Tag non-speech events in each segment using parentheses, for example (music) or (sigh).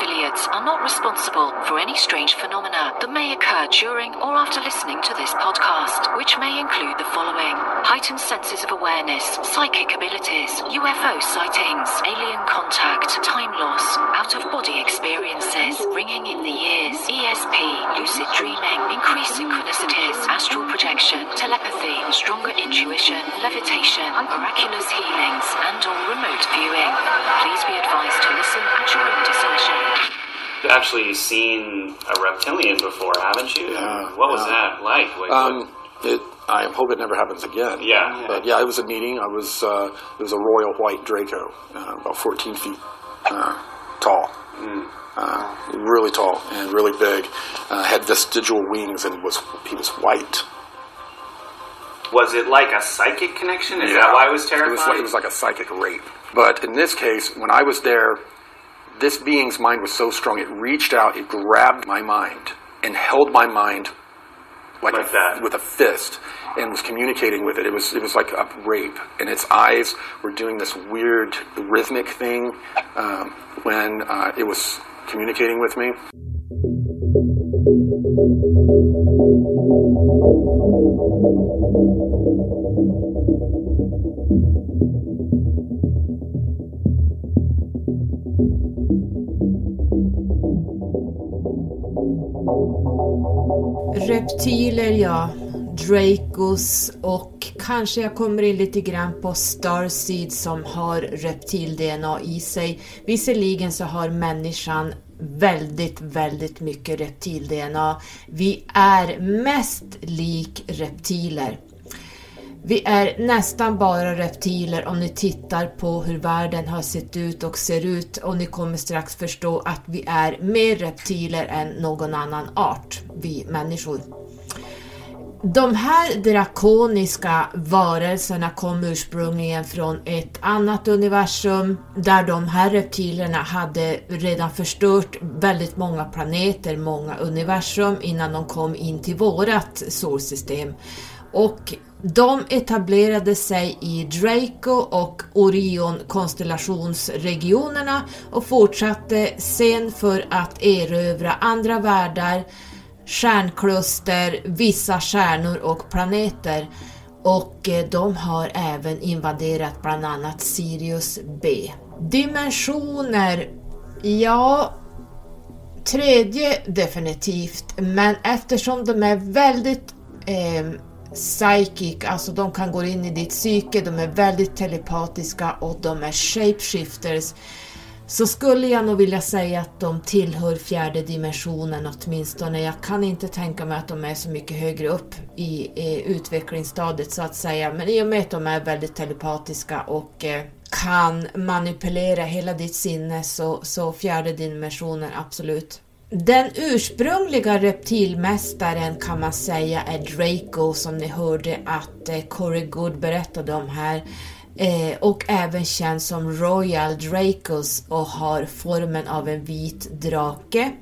affiliates are not responsible for any strange phenomena that may occur during or after listening to this podcast, which may include the following heightened senses of awareness, psychic abilities, UFO sightings, alien contact, time loss, out of body experiences, ringing in the ears, ESP, lucid dreaming, increased synchronicities, astral projection, telepathy, stronger intuition, levitation, miraculous healings, and or remote viewing. Please be advised to listen at your own discretion. You've actually seen a reptilian before, haven't you? Yeah, What was yeah. that like? Like, Um, it, I hope it never happens again. Yeah. But yeah, it was a meeting. I was, uh, it was a royal white Draco, uh, about 14 feet uh, tall. Uh, really tall and really big. Uh, had vestigial wings and was he was white. was it like a psychic connection? Is that why it was It terrifying? was, like, it was like a psychic rape. But in this case, when I was there, this being's mind was so strong, it reached out, it grabbed my mind, and held my mind like, Like a, that. with a fist, and was communicating with it. It was it was like a rape, and its eyes were doing this weird rhythmic thing um, when uh, it was communicating with me. Reptiler ja, Dracos och kanske jag kommer in lite grann på Starseed som har reptil-DNA i sig. Visserligen så har människan väldigt, väldigt mycket reptil-DNA. Vi är mest lik reptiler. Vi är nästan bara reptiler om ni tittar på hur världen har sett ut och ser ut och ni kommer strax förstå att vi är mer reptiler än någon annan art, vi människor. De här drakoniska varelserna kom ursprungligen från ett annat universum där de här reptilerna hade redan förstört väldigt många planeter, många universum innan de kom in till vårat solsystem. Och de etablerade sig i Draco och Orion konstellationsregionerna och fortsatte sen för att erövra andra världar, stjärnkluster, vissa stjärnor och planeter. Och eh, de har även invaderat bland annat Sirius B. Dimensioner, ja, tredje definitivt, men eftersom de är väldigt eh, psychic, alltså de kan gå in i ditt psyke, de är väldigt telepatiska och de är shapeshifters. Så skulle jag nog vilja säga att de tillhör fjärde dimensionen åtminstone. Jag kan inte tänka mig att de är så mycket högre upp i, eh, utvecklingsstadiet så att säga. Men i och med att de är väldigt telepatiska och eh, kan manipulera hela ditt sinne så, så fjärde dimensionen absolut. Den ursprungliga reptilmästaren kan man säga är Draco som ni hörde att eh, Corey Good berättade om här. Eh, och även känd som Royal Dracos och har formen av en vit drake.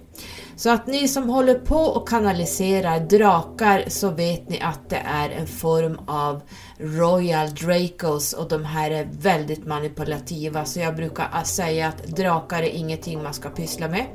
Så att ni som håller på och kanaliserar drakar så vet ni att det är en form av Royal Dracos och de här är väldigt manipulativa så jag brukar säga att drakar är ingenting man ska pyssla med.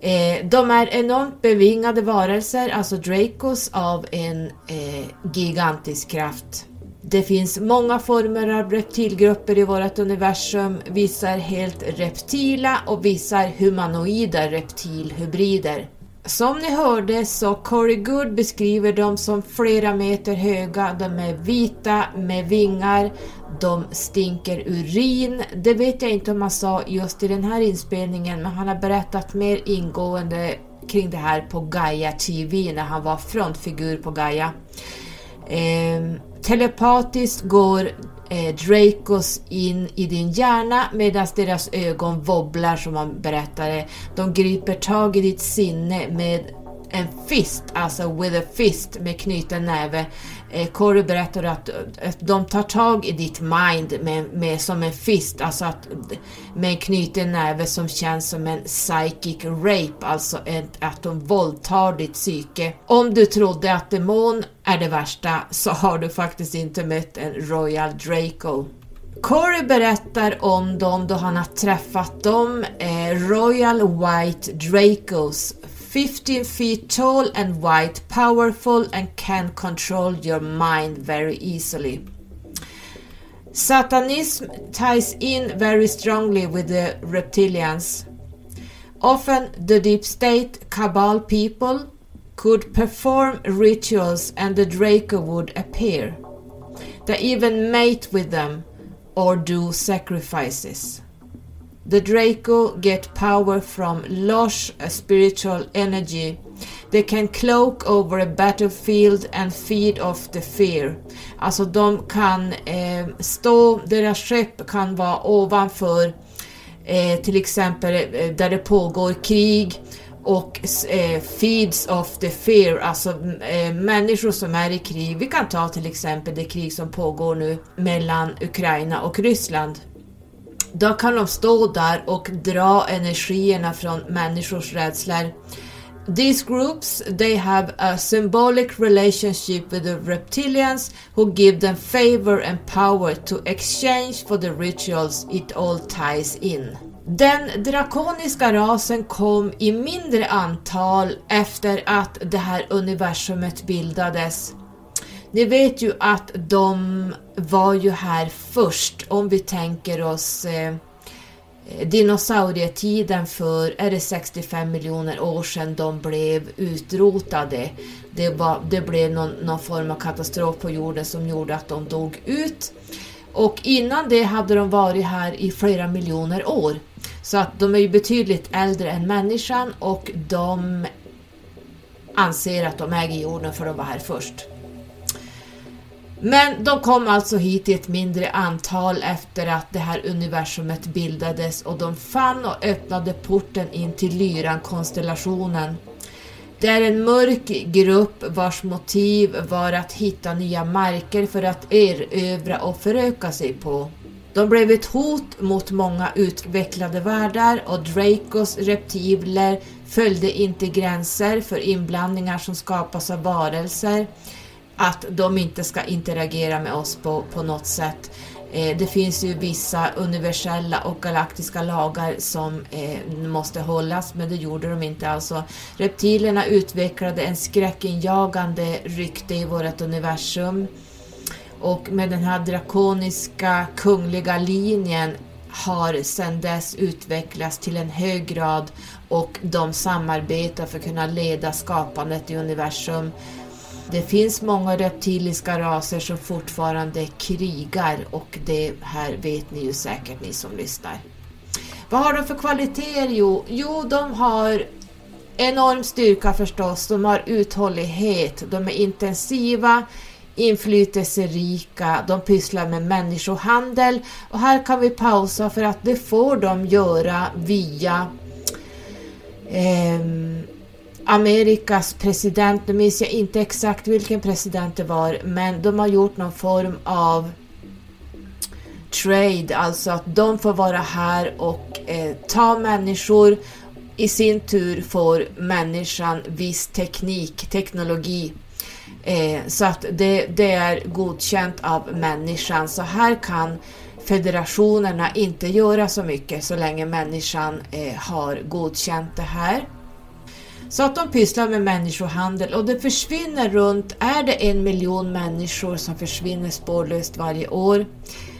Eh, de är enormt bevingade varelser, alltså Dracos, av en eh, gigantisk kraft. Det finns många former av reptilgrupper i vårt universum. Vissa är helt reptila och vissa är humanoida reptilhybrider. Som ni hörde så Corey Good beskriver dem som flera meter höga, de är vita med vingar, de stinker urin. Det vet jag inte om han sa just i den här inspelningen men han har berättat mer ingående kring det här på Gaia TV när han var frontfigur på Gaia. Eh, telepatiskt går eh, Dracos in i din hjärna medan deras ögon wobblar som man berättade. De griper tag i ditt sinne med en fist, alltså with a fist med knuten näve. Eh, Corey berättar att, att de tar tag i ditt mind med, med, som en fist, alltså att, med en knuten näve som känns som en psychic rape, alltså ett, att de våldtar ditt psyke. Om du trodde att demon är det värsta så har du faktiskt inte mött en Royal Draco. Corey berättar om dem då han har träffat dem, eh, Royal White Dracos 15 feet tall and white, powerful and can control your mind very easily. Satanism ties in very strongly with the reptilians. Often the deep state cabal people could perform rituals and the Draco would appear. They even mate with them or do sacrifices. The Draco get power from lush spiritual energy. They can cloak over a battlefield and feed off the fear. Alltså de kan eh, stå, deras skepp kan vara ovanför eh, till exempel eh, där det pågår krig och eh, feeds of the fear, alltså eh, människor som är i krig. Vi kan ta till exempel det krig som pågår nu mellan Ukraina och Ryssland. Då kan de stå där och dra energierna från människors rädslor. These groups, they have a symbolic relationship with the reptilians who give them favor and power to exchange for the rituals it all ties in. Den drakoniska rasen kom i mindre antal efter att det här universumet bildades. Ni vet ju att de var ju här först om vi tänker oss eh, dinosaurietiden för, är det 65 miljoner år sedan de blev utrotade. Det, var, det blev någon, någon form av katastrof på jorden som gjorde att de dog ut. Och innan det hade de varit här i flera miljoner år. Så att de är ju betydligt äldre än människan och de anser att de äger jorden för de var här först. Men de kom alltså hit i ett mindre antal efter att det här universumet bildades och de fann och öppnade porten in till Lyran-konstellationen. Det är en mörk grupp vars motiv var att hitta nya marker för att erövra och föröka sig på. De blev ett hot mot många utvecklade världar och Dracos reptiler följde inte gränser för inblandningar som skapas av varelser att de inte ska interagera med oss på, på något sätt. Eh, det finns ju vissa universella och galaktiska lagar som eh, måste hållas, men det gjorde de inte. Alltså, reptilerna utvecklade en skräckinjagande rykte i vårt universum och med den här drakoniska kungliga linjen har sedan dess utvecklats till en hög grad och de samarbetar för att kunna leda skapandet i universum det finns många reptiliska raser som fortfarande krigar och det här vet ni ju säkert ni som lyssnar. Vad har de för kvaliteter? Jo, jo de har enorm styrka förstås, de har uthållighet, de är intensiva, inflytelserika, de pysslar med människohandel och här kan vi pausa för att det får de göra via eh, Amerikas president, nu minns jag inte exakt vilken president det var, men de har gjort någon form av trade, alltså att de får vara här och eh, ta människor. I sin tur får människan viss teknik, teknologi. Eh, så att det, det är godkänt av människan. Så här kan federationerna inte göra så mycket så länge människan eh, har godkänt det här. Så att de pysslar med människohandel och det försvinner runt, är det en miljon människor som försvinner spårlöst varje år.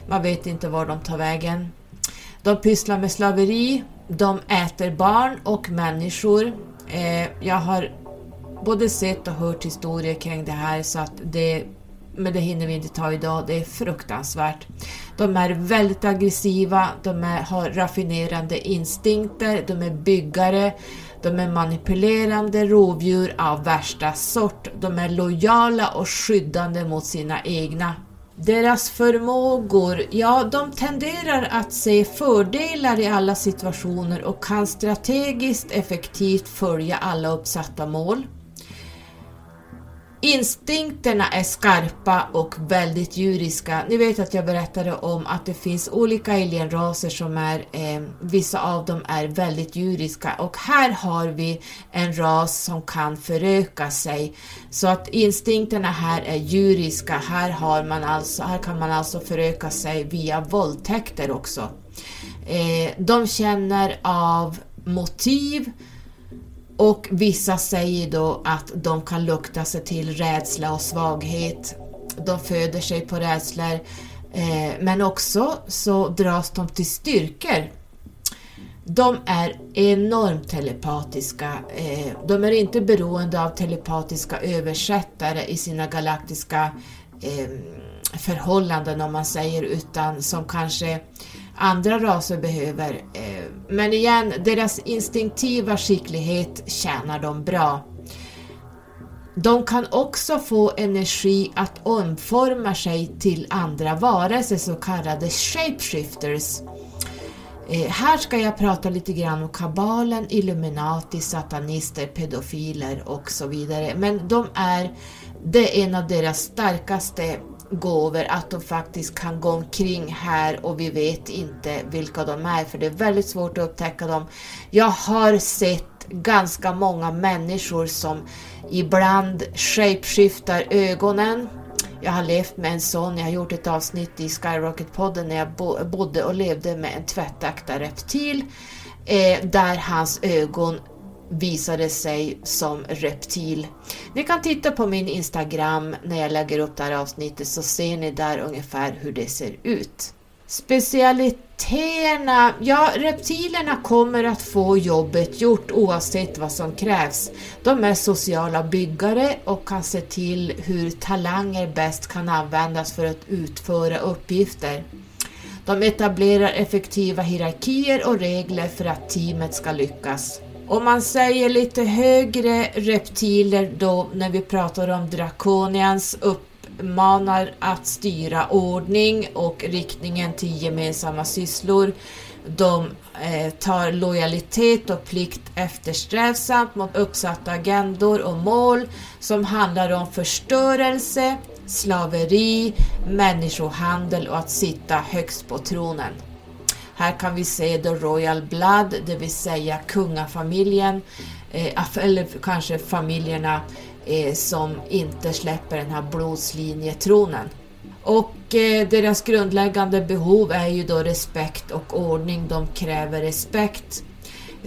Man vet inte var de tar vägen. De pysslar med slaveri, de äter barn och människor. Eh, jag har både sett och hört historier kring det här så att det men det hinner vi inte ta idag, det är fruktansvärt. De är väldigt aggressiva, de är, har raffinerande instinkter, de är byggare, de är manipulerande rovdjur av värsta sort. De är lojala och skyddande mot sina egna. Deras förmågor, ja, de tenderar att se fördelar i alla situationer och kan strategiskt effektivt följa alla uppsatta mål. Instinkterna är skarpa och väldigt djuriska. Ni vet att jag berättade om att det finns olika alienraser som är, eh, vissa av dem är väldigt djuriska och här har vi en ras som kan föröka sig. Så att instinkterna här är djuriska. Här, har man alltså, här kan man alltså föröka sig via våldtäkter också. Eh, de känner av motiv och vissa säger då att de kan lukta sig till rädsla och svaghet. De föder sig på rädslor. Eh, men också så dras de till styrkor. De är enormt telepatiska. Eh, de är inte beroende av telepatiska översättare i sina galaktiska eh, förhållanden om man säger, utan som kanske andra raser behöver. Eh, men igen, deras instinktiva skicklighet tjänar dem bra. De kan också få energi att omforma sig till andra varelser, så kallade shapeshifters. Eh, här ska jag prata lite grann om kabalen, Illuminati, satanister, pedofiler och så vidare. Men de är, det är en av deras starkaste gåvor att de faktiskt kan gå omkring här och vi vet inte vilka de är för det är väldigt svårt att upptäcka dem. Jag har sett ganska många människor som ibland shapeshiftar ögonen. Jag har levt med en sån, jag har gjort ett avsnitt i Skyrocket-podden när jag bodde och levde med en tvättäkta reptil eh, där hans ögon visade sig som reptil. Ni kan titta på min Instagram när jag lägger upp det här avsnittet så ser ni där ungefär hur det ser ut. Specialiteterna, ja reptilerna kommer att få jobbet gjort oavsett vad som krävs. De är sociala byggare och kan se till hur talanger bäst kan användas för att utföra uppgifter. De etablerar effektiva hierarkier och regler för att teamet ska lyckas. Om man säger lite högre reptiler då när vi pratar om Draconians uppmanar att styra ordning och riktningen till gemensamma sysslor. De eh, tar lojalitet och plikt eftersträvsamt mot uppsatta agendor och mål som handlar om förstörelse, slaveri, människohandel och att sitta högst på tronen. Här kan vi se The Royal Blood, det vill säga kungafamiljen, eh, eller kanske familjerna eh, som inte släpper den här blodslinjetronen. Och eh, deras grundläggande behov är ju då respekt och ordning. De kräver respekt.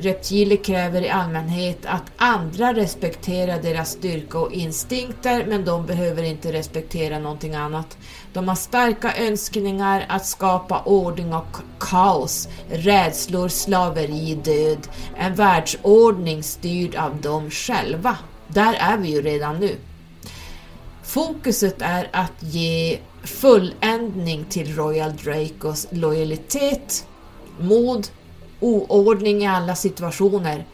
Reptiler kräver i allmänhet att andra respekterar deras styrka och instinkter men de behöver inte respektera någonting annat. De har starka önskningar att skapa ordning och kaos, rädslor, slaveri, död. En världsordning styrd av dem själva. Där är vi ju redan nu. Fokuset är att ge fulländning till Royal Dracos lojalitet, mod, oordning i alla situationer.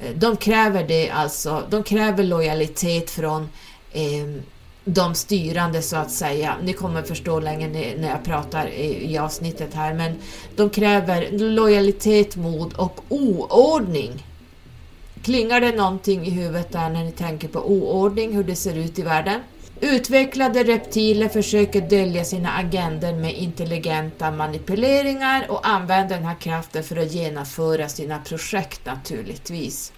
Eh, de kräver det alltså. De kräver lojalitet från eh, de styrande så att säga. Ni kommer förstå längre när jag pratar i, avsnittet här, men de kräver lojalitet, mod och oordning. Klingar det någonting i huvudet där när ni tänker på oordning, hur det ser ut i världen? Utvecklade reptiler försöker dölja sina agender med intelligenta manipuleringar och använder den här kraften för att genomföra sina projekt naturligtvis.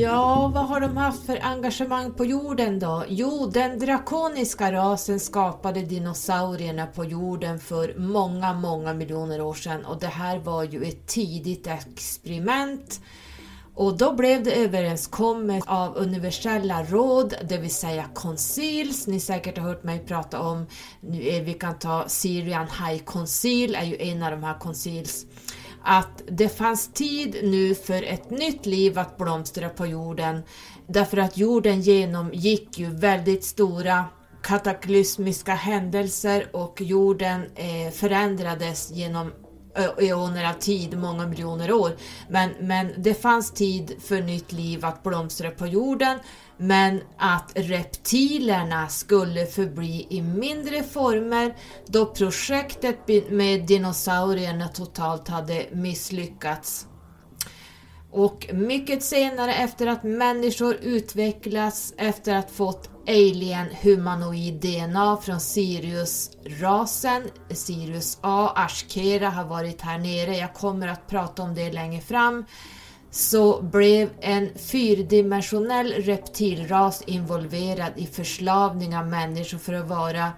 Ja, vad har de haft för engagemang på jorden då? Jo, den drakoniska rasen skapade dinosaurierna på jorden för många, många miljoner år sedan och det här var ju ett tidigt experiment och då blev det överenskommet av universella råd, det vill säga concils. Ni säkert har hört mig prata om, eh, vi kan ta Syrian High Concil, är ju en av de här concils att det fanns tid nu för ett nytt liv att blomstra på jorden därför att jorden genomgick ju väldigt stora kataklysmiska händelser och jorden eh, förändrades genom eh, eoner av tid, många miljoner år. Men, men det fanns tid för nytt liv att blomstra på jorden men att reptilerna skulle förbli i mindre former då projektet med dinosaurierna totalt hade misslyckats. Och mycket senare efter att människor utvecklats efter att fått alien humanoid DNA från Sirius-rasen, Sirius A, Ashkera har varit här nere, jag kommer att prata om det längre fram så blev en fyrdimensionell reptilras involverad i förslavning av människor för att vara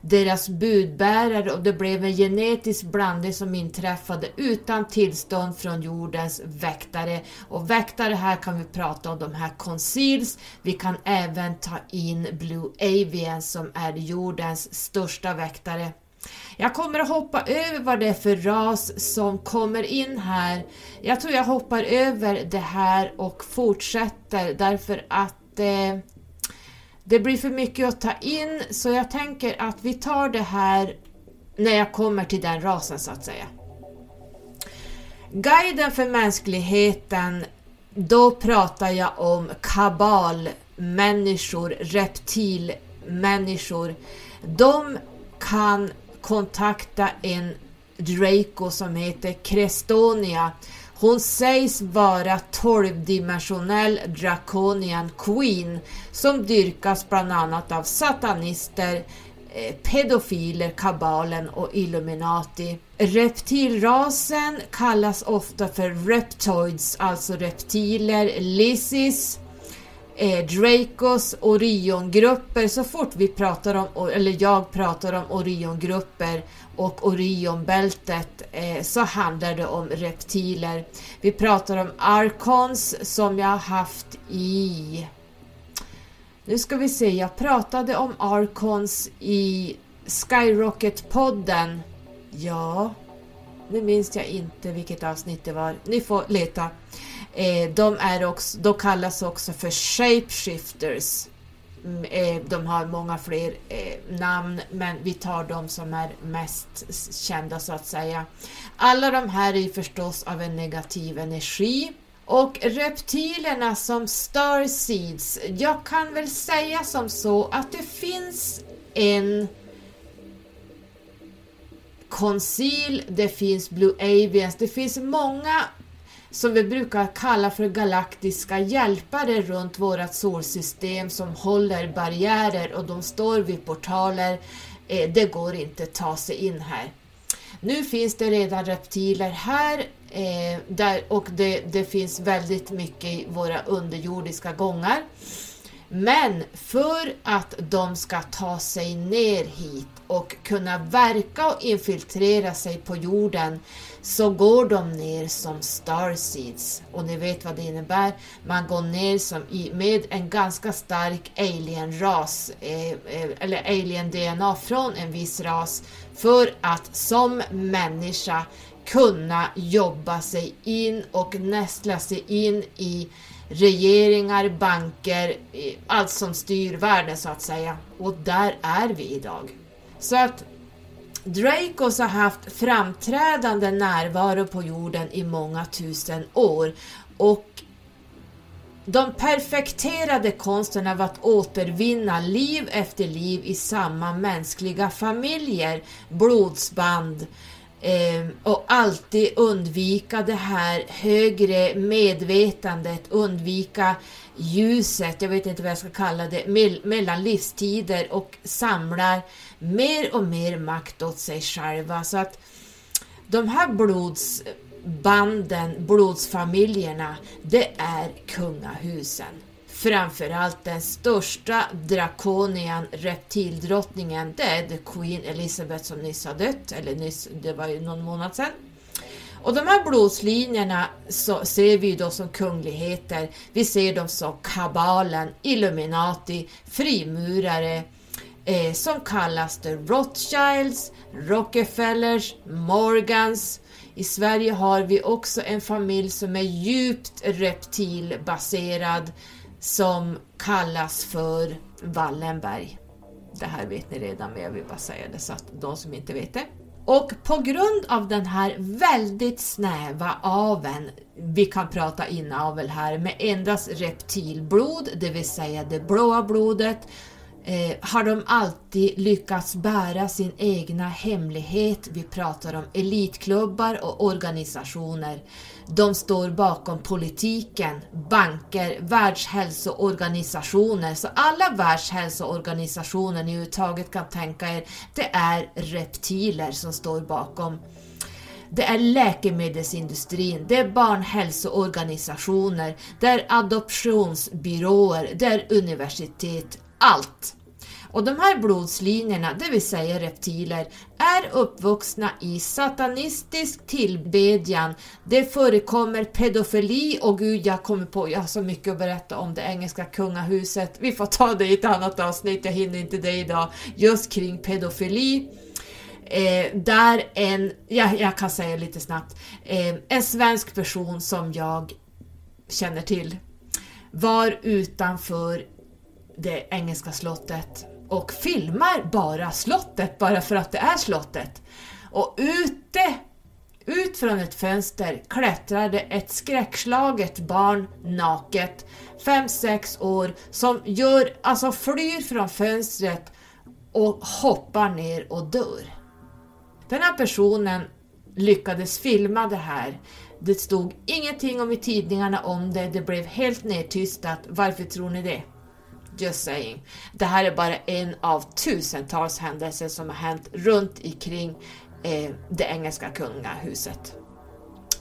deras budbärare och det blev en genetisk blandning som inträffade utan tillstånd från jordens väktare. Och väktare här kan vi prata om de här conceals. Vi kan även ta in Blue Avian som är jordens största väktare. Jag kommer att hoppa över vad det är för ras som kommer in här. Jag tror jag hoppar över det här och fortsätter därför att eh, det blir för mycket att ta in så jag tänker att vi tar det här när jag kommer till den rasen så att säga. Guiden för mänskligheten, då pratar jag om kabalmänniskor, reptilmänniskor. De kan kontakta en Draco som heter Crestonia. Hon sägs vara 12-dimensionell Draconian Queen som dyrkas bland annat av satanister, eh, pedofiler, kabalen och Illuminati. Reptilrasen kallas ofta för reptoids, alltså reptiler, lissis, eh, Dracos Oriongrupper. Så fort vi pratar om, eller jag pratar om Oriongrupper och Orionbältet eh, så handlar det om reptiler. Vi pratar om Arkons som jag har haft i... Nu ska vi se, jag pratade om Arkons i Skyrocket-podden. Ja, nu minns jag inte vilket avsnitt det var. Ni får leta. Eh, de, är också, de kallas också för shapeshifters. Mm, eh, de har många fler eh, namn men vi tar de som är mest kända så att säga. Alla de här är förstås av en negativ energi. Och reptilerna som starseeds, jag kan väl säga som så att det finns en Conceal, det finns Blue Avians, det finns många som vi brukar kalla för galaktiska hjälpare runt vårt solsystem som håller barriärer och de står vid portaler. Eh, det går inte att ta sig in här. Nu finns det redan reptiler här eh, där, och det, det finns väldigt mycket i våra underjordiska gångar. Men för att de ska ta sig ner hit och kunna verka och infiltrera sig på jorden så går de ner som starseeds och ni vet vad det innebär. Man går ner som i, med en ganska stark alien-ras eh, eh eller alien-DNA från en viss ras för att som människa kunna jobba sig in och nästla sig in i regeringar, banker, allt som styr världen så att säga. Och där är vi idag. Så att Dracos har haft framträdande närvaro på jorden i många tusen år. Och de perfekterade konsten av att återvinna liv efter liv i samma mänskliga familjer, blodsband eh, och alltid undvika det här högre medvetandet, undvika ljuset, jag vet inte vad jag ska kalla det, mellan livstider och samlar mer och mer makt åt sig själva. Så att de här blodsbanden, blodsfamiljerna, det är kungahusen. Framförallt den största drakonian, reptildrottningen, det är The Queen Elizabeth som nyss har dött, eller nyss, det var ju någon månad sedan. Och de här blodslinjerna så ser vi då som kungligheter. Vi ser dem som kabalen, Illuminati, frimurare, eh, som kallas The Rothschilds, Rockefellers, Morgans. I Sverige har vi också en familj som är djupt reptilbaserad som kallas för Wallenberg. Det här vet ni redan men jag vill bara säga det så att de som inte vet det. Och på grund av den här väldigt snäva aveln, vi kan prata inavel här, med endast reptilblod, det vill säga det blåa blodet, eh, har de alltid lyckats bära sin egna hemlighet. Vi pratar om elitklubbar och organisationer. De står bakom politiken, banker, världshälsoorganisationer. Så alla världshälsoorganisationer ni överhuvudtaget kan tänka er, det är reptiler som står bakom. Det är läkemedelsindustrin, det är barnhälsoorganisationer, det är adoptionsbyråer, det är universitet, allt. Och de här blodslinjerna, det vill säga reptiler, är uppvuxna i satanistisk tillbedjan. Det förekommer pedofili och gud, jag kommer på, jag har så mycket att berätta om det engelska kungahuset. Vi får ta det i ett annat avsnitt, jag hinner inte det idag, just kring pedofili. Eh, där en, ja, jag kan säga lite snabbt, eh, en svensk person som jag känner till var utanför det engelska slottet och filmar bara slottet bara för att det är slottet. Och ute, ut från ett fönster klättrade ett skräckslaget barn naket, 5-6 år, som gör, alltså flyr från fönstret och hoppar ner och dör. Den här personen lyckades filma det här. Det stod ingenting om i tidningarna om det, det blev helt nedtystat. Varför tror ni det? Just saying. Det här är bara en av tusentals händelser som har hänt runt omkring eh, det engelska kungahuset.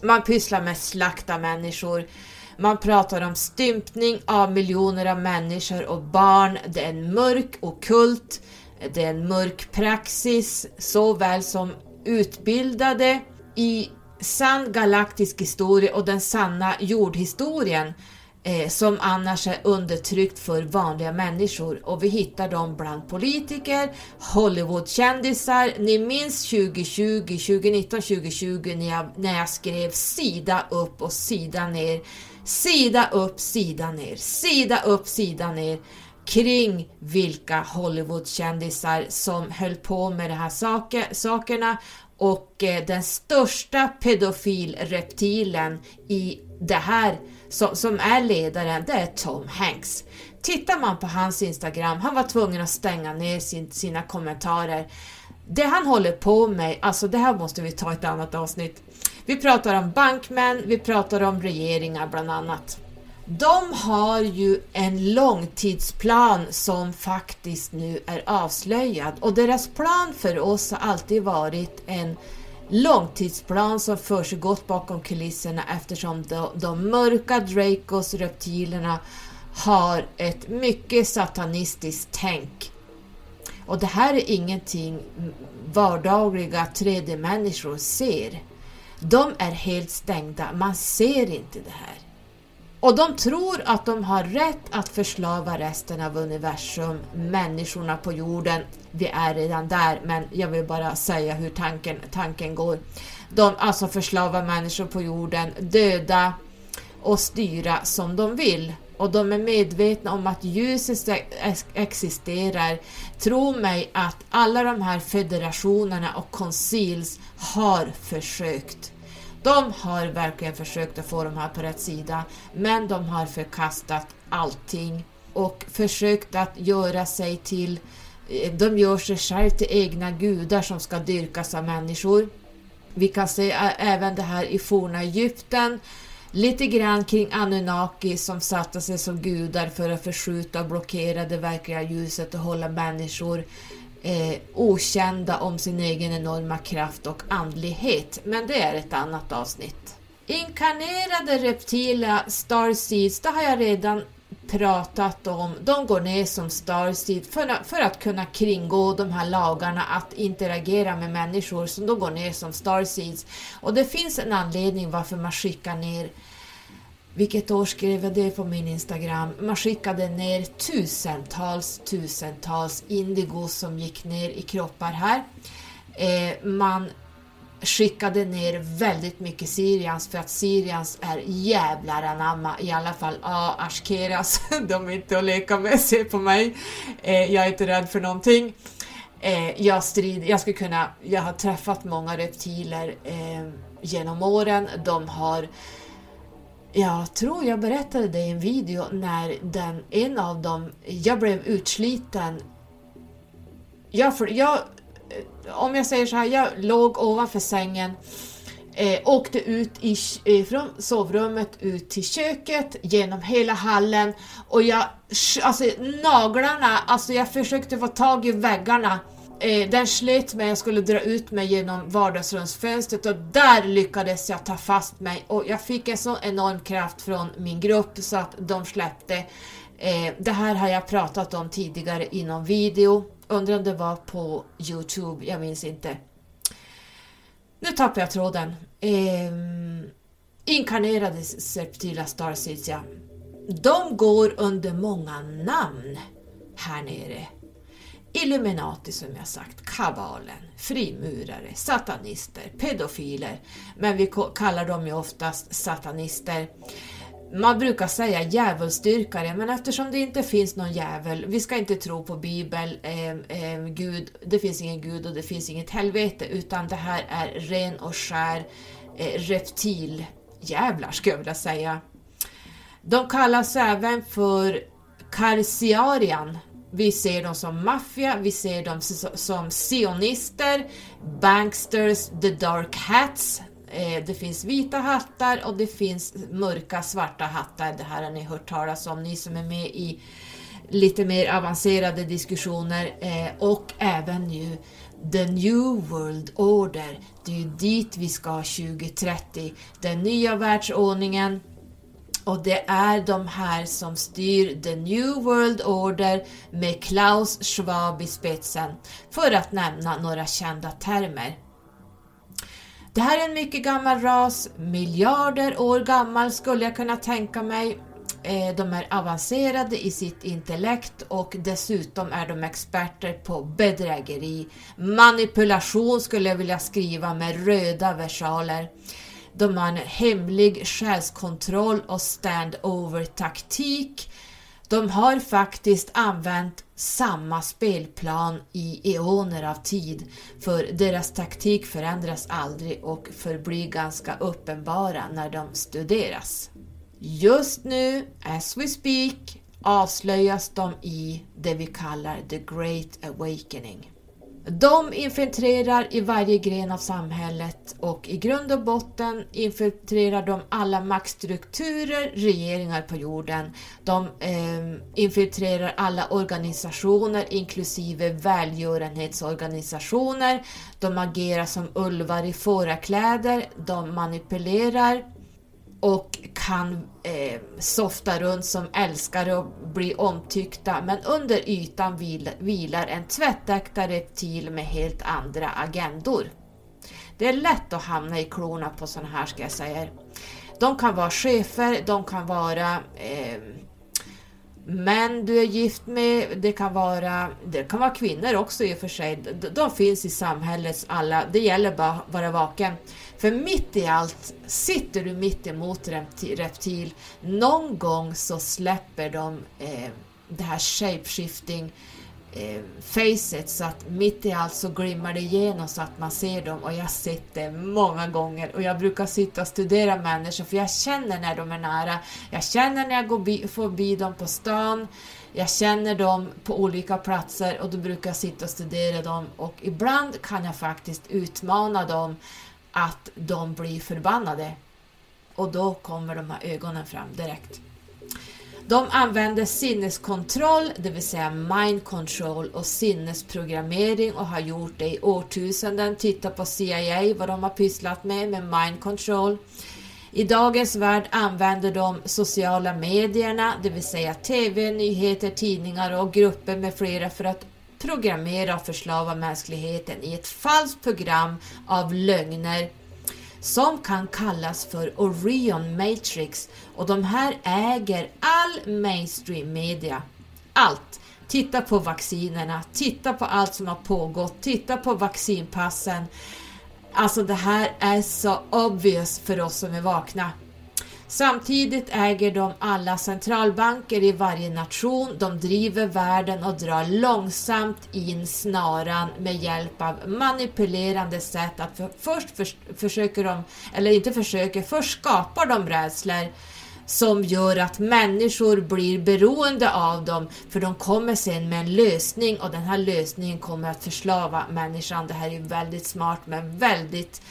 Man pysslar med slakta människor, man pratar om stympning av miljoner av människor och barn. Det är en mörk okult, det är en mörk praxis, såväl som utbildade i sann galaktisk historia och den sanna jordhistorien eh, som annars är undertryckt för vanliga människor. Och vi hittar dem bland politiker, Hollywoodkändisar. Ni minns 2020, 2019, 2020 när jag, när jag skrev sida upp och sida ner, sida upp, sida ner, sida upp, sida ner. Kring vilka Hollywoodkändisar som höll på med de här saker, sakerna. Och eh, den största pedofilreptilen i det här som, som är ledaren, det är Tom Hanks. Tittar man på hans Instagram, han var tvungen att stänga ner sin, sina kommentarer. Det han håller på med, alltså det här måste vi ta ett annat avsnitt. Vi pratar om bankmän, vi pratar om regeringar bland annat. De har ju en långtidsplan som faktiskt nu är avslöjad och deras plan för oss har alltid varit en långtidsplan som försiggått bakom kulisserna eftersom de, de mörka Dracos, reptilerna, har ett mycket satanistiskt tänk. Och det här är ingenting vardagliga 3D-människor ser. De är helt stängda, man ser inte det här. Och de tror att de har rätt att förslava resten av universum, människorna på jorden. Vi är redan där, men jag vill bara säga hur tanken, tanken går. De alltså förslava människor på jorden, döda och styra som de vill. Och de är medvetna om att ljuset existerar. Tro mig att alla de här federationerna och koncils har försökt de har verkligen försökt att få de här på rätt sida, men de har förkastat allting och försökt att göra sig till eh, de gör sig själva till egna gudar som ska dyrkas av människor. Vi kan se även det här i forna Egypten, lite grann kring Anunnaki som satte sig som gudar för att förskjuta och blockera det verkliga ljuset och hålla människor eh, okända om sin egen enorma kraft och andlighet, men det är ett annat avsnitt. Inkarnerade reptila starseeds, det har jag redan pratat om. De går ner som starseed för, för att kunna kringgå de här lagarna att interagera med människor, så de går ner som starseeds. Och det finns en anledning varför man skickar ner vilket år skrev jag det på min Instagram? Man skickade ner tusentals, tusentals indigo som gick ner i kroppar här. Eh, man skickade ner väldigt mycket Syrians för att Syrians är jävlar anamma, i alla fall Ashkeras, (laughs) de är inte att leka med, se på mig, eh, jag är inte rädd för någonting. Eh, jag, strid, jag, skulle kunna, jag har träffat många reptiler eh, genom åren. De har jag tror jag berättade det i en video när den, en av dem, jag blev utsliten. Jag, jag, eh, om jag säger så här, jag låg ovanför sängen, eh, åkte ut i, eh, från sovrummet ut till köket, genom hela hallen och jag, alltså naglarna, alltså jag försökte få tag i väggarna Eh, den slet mig, jag skulle dra ut mig genom vardagsrumsfönstret och där lyckades jag ta fast mig och jag fick en så enorm kraft från min grupp så att de släppte. Eh, det här har jag pratat om tidigare inom video, undrar om det var på Youtube, jag minns inte. Nu tappar jag tråden. Eh, inkarnerade Septila Starseeds, ja. De går under många namn här nere. Illuminati som jag sagt, kabalen, frimurare, satanister, pedofiler, men vi kallar dem ju oftast satanister. Man brukar säga djävulsdyrkare, men eftersom det inte finns någon djävul, vi ska inte tro på Bibel, eh, eh, Gud, det finns ingen Gud och det finns inget helvete, utan det här är ren och skär eh, reptiljävlar skulle jag vilja säga. De kallas även för Karsiarian, vi ser dem som maffia, vi ser dem som sionister, banksters, the dark hats. Eh, det finns vita hattar och det finns mörka svarta hattar. Det här har ni hört talas om, ni som är med i lite mer avancerade diskussioner eh, och även nu The New World Order. Det är ju dit vi ska 2030. Den nya världsordningen och det är de här som styr The New World Order med Klaus Schwab i spetsen, för att nämna några kända termer. Det här är en mycket gammal ras, miljarder år gammal skulle jag kunna tänka mig. Eh, de är avancerade i sitt intellekt och dessutom är de experter på bedrägeri. Manipulation skulle jag vilja skriva med röda versaler. De har en hemlig själskontroll och standover taktik. De har faktiskt använt samma spelplan i eoner av tid, för deras taktik förändras aldrig och förblir ganska uppenbara när de studeras. Just nu, as we speak, avslöjas de i det vi kallar the Great Awakening. De infiltrerar i varje gren av samhället och i grund och botten infiltrerar de alla maktstrukturer, regeringar på jorden. De eh, infiltrerar alla organisationer inklusive välgörenhetsorganisationer. De agerar som ulvar i fårakläder, de manipulerar och kan eh, softa runt som älskare och bli omtyckta men under ytan vil, vilar en tvättäkta reptil med helt andra agendor. Det är lätt att hamna i klorna på sådana här ska jag säga. De kan vara chefer, de kan vara eh, män du är gift med, det kan vara, det kan vara kvinnor också i och för sig. De, de finns i samhällets alla, det gäller bara att vara vaken. För mitt i allt sitter du mitt emot reptil. Någon gång så släpper de eh, det här shapeshifting eh, facet så att mitt i allt så glimmar det igenom så att man ser dem och jag har sett det många gånger och jag brukar sitta och studera människor för jag känner när de är nära. Jag känner när jag går förbi dem på stan. Jag känner dem på olika platser och då brukar jag sitta och studera dem och ibland kan jag faktiskt utmana dem att de blir förbannade. Och då kommer de här ögonen fram direkt. De använder sinneskontroll, det vill säga mind control och sinnesprogrammering och har gjort det i årtusenden. Titta på CIA, vad de har pysslat med, med mind control. I dagens värld använder de sociala medierna, det vill säga TV, nyheter, tidningar och grupper med flera för att programmera och förslava mänskligheten i ett falskt program av lögner som kan kallas för Orion Matrix och de här äger all mainstream media. Allt! Titta på vaccinerna, titta på allt som har pågått, titta på vaccinpassen. Alltså det här är så obvious för oss som är vakna. Samtidigt äger de alla centralbanker i varje nation, de driver världen och drar långsamt in snaran med hjälp av manipulerande sätt att för, först för, försöker de, eller inte försöker, först skapar de rädslor som gör att människor blir beroende av dem för de kommer sen med en lösning och den här lösningen kommer att förslava människan. Det här är väldigt smart men väldigt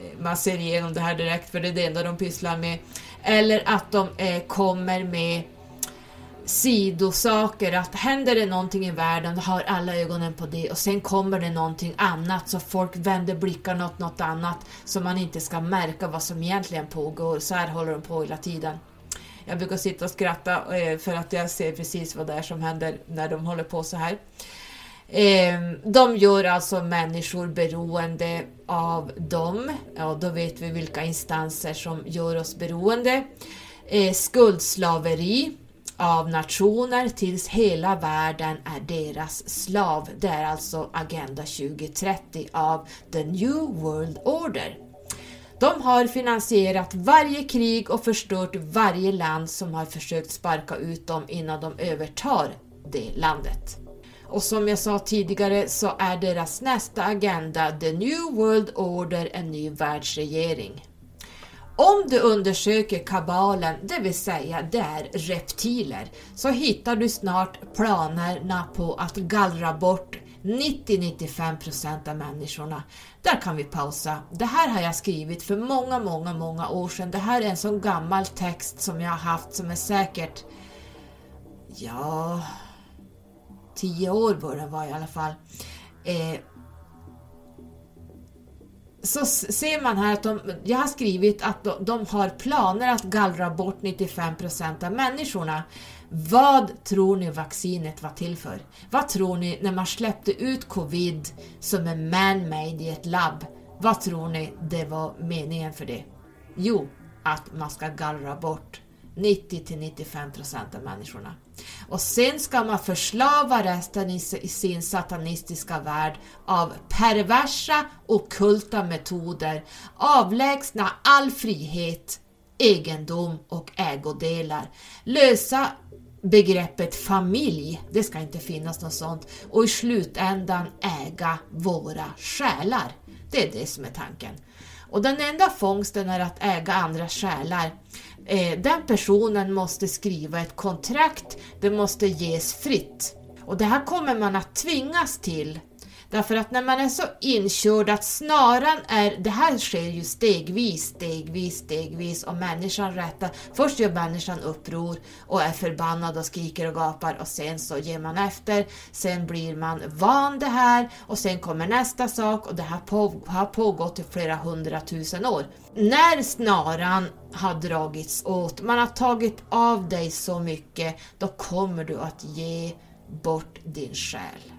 eh, man ser igenom det här direkt för det är det enda de pysslar med. Eller att de eh, kommer med sidosaker, att händer det någonting i världen då har alla ögonen på det och sen kommer det någonting annat så folk vänder blickarna åt något annat så man inte ska märka vad som egentligen pågår. Så här håller de på hela tiden. Jag brukar sitta och skratta eh, för att jag ser precis vad det är som händer när de håller på så här. Ehm, de gör alltså människor beroende av dem. Ja, då vet vi vilka instanser som gör oss beroende. Eh, skuldslaveri av nationer tills hela världen är deras slav. Det är alltså Agenda 2030 av The New World Order. De har finansierat varje krig och förstört varje land som har försökt sparka ut dem innan de övertar det landet. Och som jag sa tidigare så är deras nästa agenda The New World Order en ny världsregering. Om du undersöker kabalen, det vill säga det är reptiler, så hittar du snart planerna på att gallra bort 90-95% av människorna. Där kan vi pausa. Det här har jag skrivit för många, många, många år sedan. Det här är en sån gammal text som jag har haft som är säkert, ja, tio år bör den vara i alla fall. Eh, så ser man här att de, jag har skrivit att de, de har planer att gallra bort 95 procent av människorna. Vad tror ni vaccinet var till för? Vad tror ni när man släppte ut covid som är man-made i ett labb? Vad tror ni det var meningen för det? Jo, att man ska gallra bort 90-95% av människorna. Och sen ska man förslava resten i sin satanistiska värld av perversa okulta metoder, avlägsna all frihet, egendom och ägodelar, lösa begreppet familj, det ska inte finnas något sånt, och i slutändan äga våra själar. Det är det som är tanken. Och den enda fångsten är att äga andra själar. Eh, den personen måste skriva ett kontrakt, det måste ges fritt. Och det här kommer man att tvingas till. Därför att när man är så inkörd att snaran är, det här sker ju stegvis, stegvis, stegvis och människan rättar. Först gör människan uppror och är förbannad och skriker och gapar och sen så ger man efter. Sen blir man van det här och sen kommer nästa sak och det här på, har pågått i flera hundratusen år. När snaran har dragits åt, man har tagit av dig så mycket, då kommer du att ge bort din själ.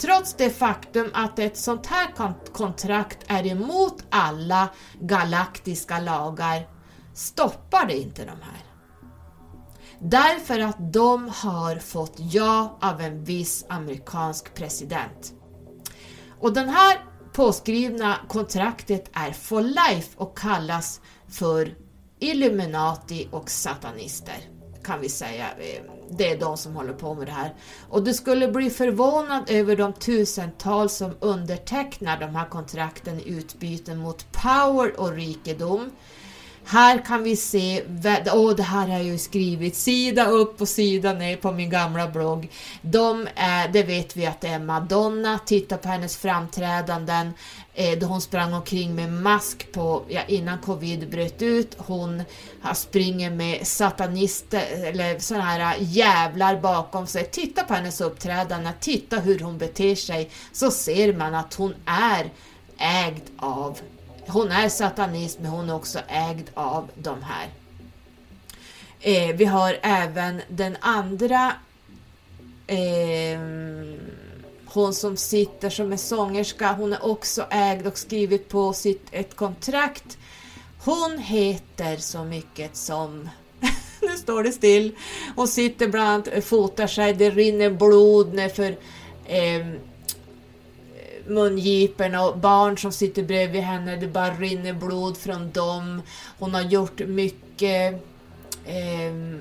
Trots det faktum att ett sånt här kontrakt är emot alla galaktiska lagar stoppar det inte de här. Därför att de har fått ja av en viss amerikansk president. Och den här påskrivna kontraktet är for life och kallas för Illuminati och satanister kan vi säga. Eh, det är de som håller på med det här. Och du skulle bli förvånad över de tusentals som undertecknar de här kontrakten i utbyte mot power och rikedom. Här kan vi se, och det här har jag ju skrivit sida upp och sida ner på min gamla blogg. De är, det vet vi att det är Madonna, titta på hennes framträdanden eh, då hon sprang omkring med mask på, ja, innan covid bröt ut. Hon springer med satanister eller sådana här jävlar bakom sig. Titta på hennes uppträdande, titta hur hon beter sig så ser man att hon är ägd av hon är satanist men hon är också ägd av de här. Eh, vi har även den andra eh, hon som sitter som är sångerska, hon är också ägd och skrivit på sitt, ett kontrakt. Hon heter så mycket som (laughs) nu står det still. Hon sitter bland annat, fotar sig, det rinner blod för eh, mungiporna och barn som sitter bredvid henne, det bara rinner blod från dem. Hon har gjort mycket eh,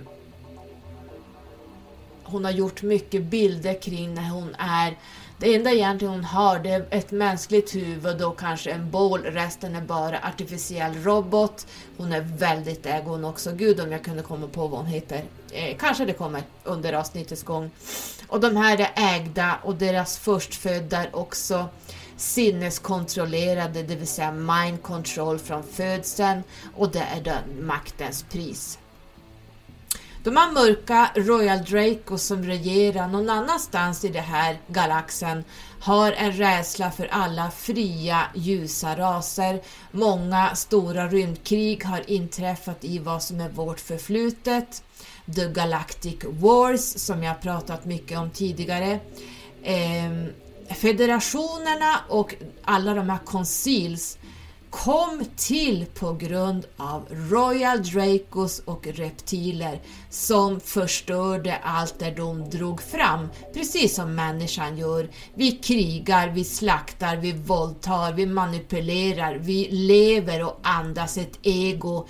hon har gjort mycket bilder kring när hon är det enda egentligen hon har det är ett mänskligt huvud och kanske en bål, resten är bara artificiell robot. Hon är väldigt äg hon också. Gud om jag kunde komma på vad hon heter. Eh, kanske det kommer under avsnittets gång. Och de här är ägda och deras förstfödda är också sinneskontrollerade, det vill säga mind control från födseln och det är den maktens pris. De här mörka Royal Draco som regerar någon annanstans i den här galaxen har en rädsla för alla fria, ljusa raser. Många stora rymdkrig har inträffat i vad som är vårt förflutet. The Galactic Wars, som jag pratat mycket om tidigare. Eh, federationerna och alla de här concils kom till på grund av Royal Dracos och reptiler som förstörde allt där de drog fram, precis som människan gör. Vi krigar, vi slaktar, vi våldtar, vi manipulerar, vi lever och andas ett ego.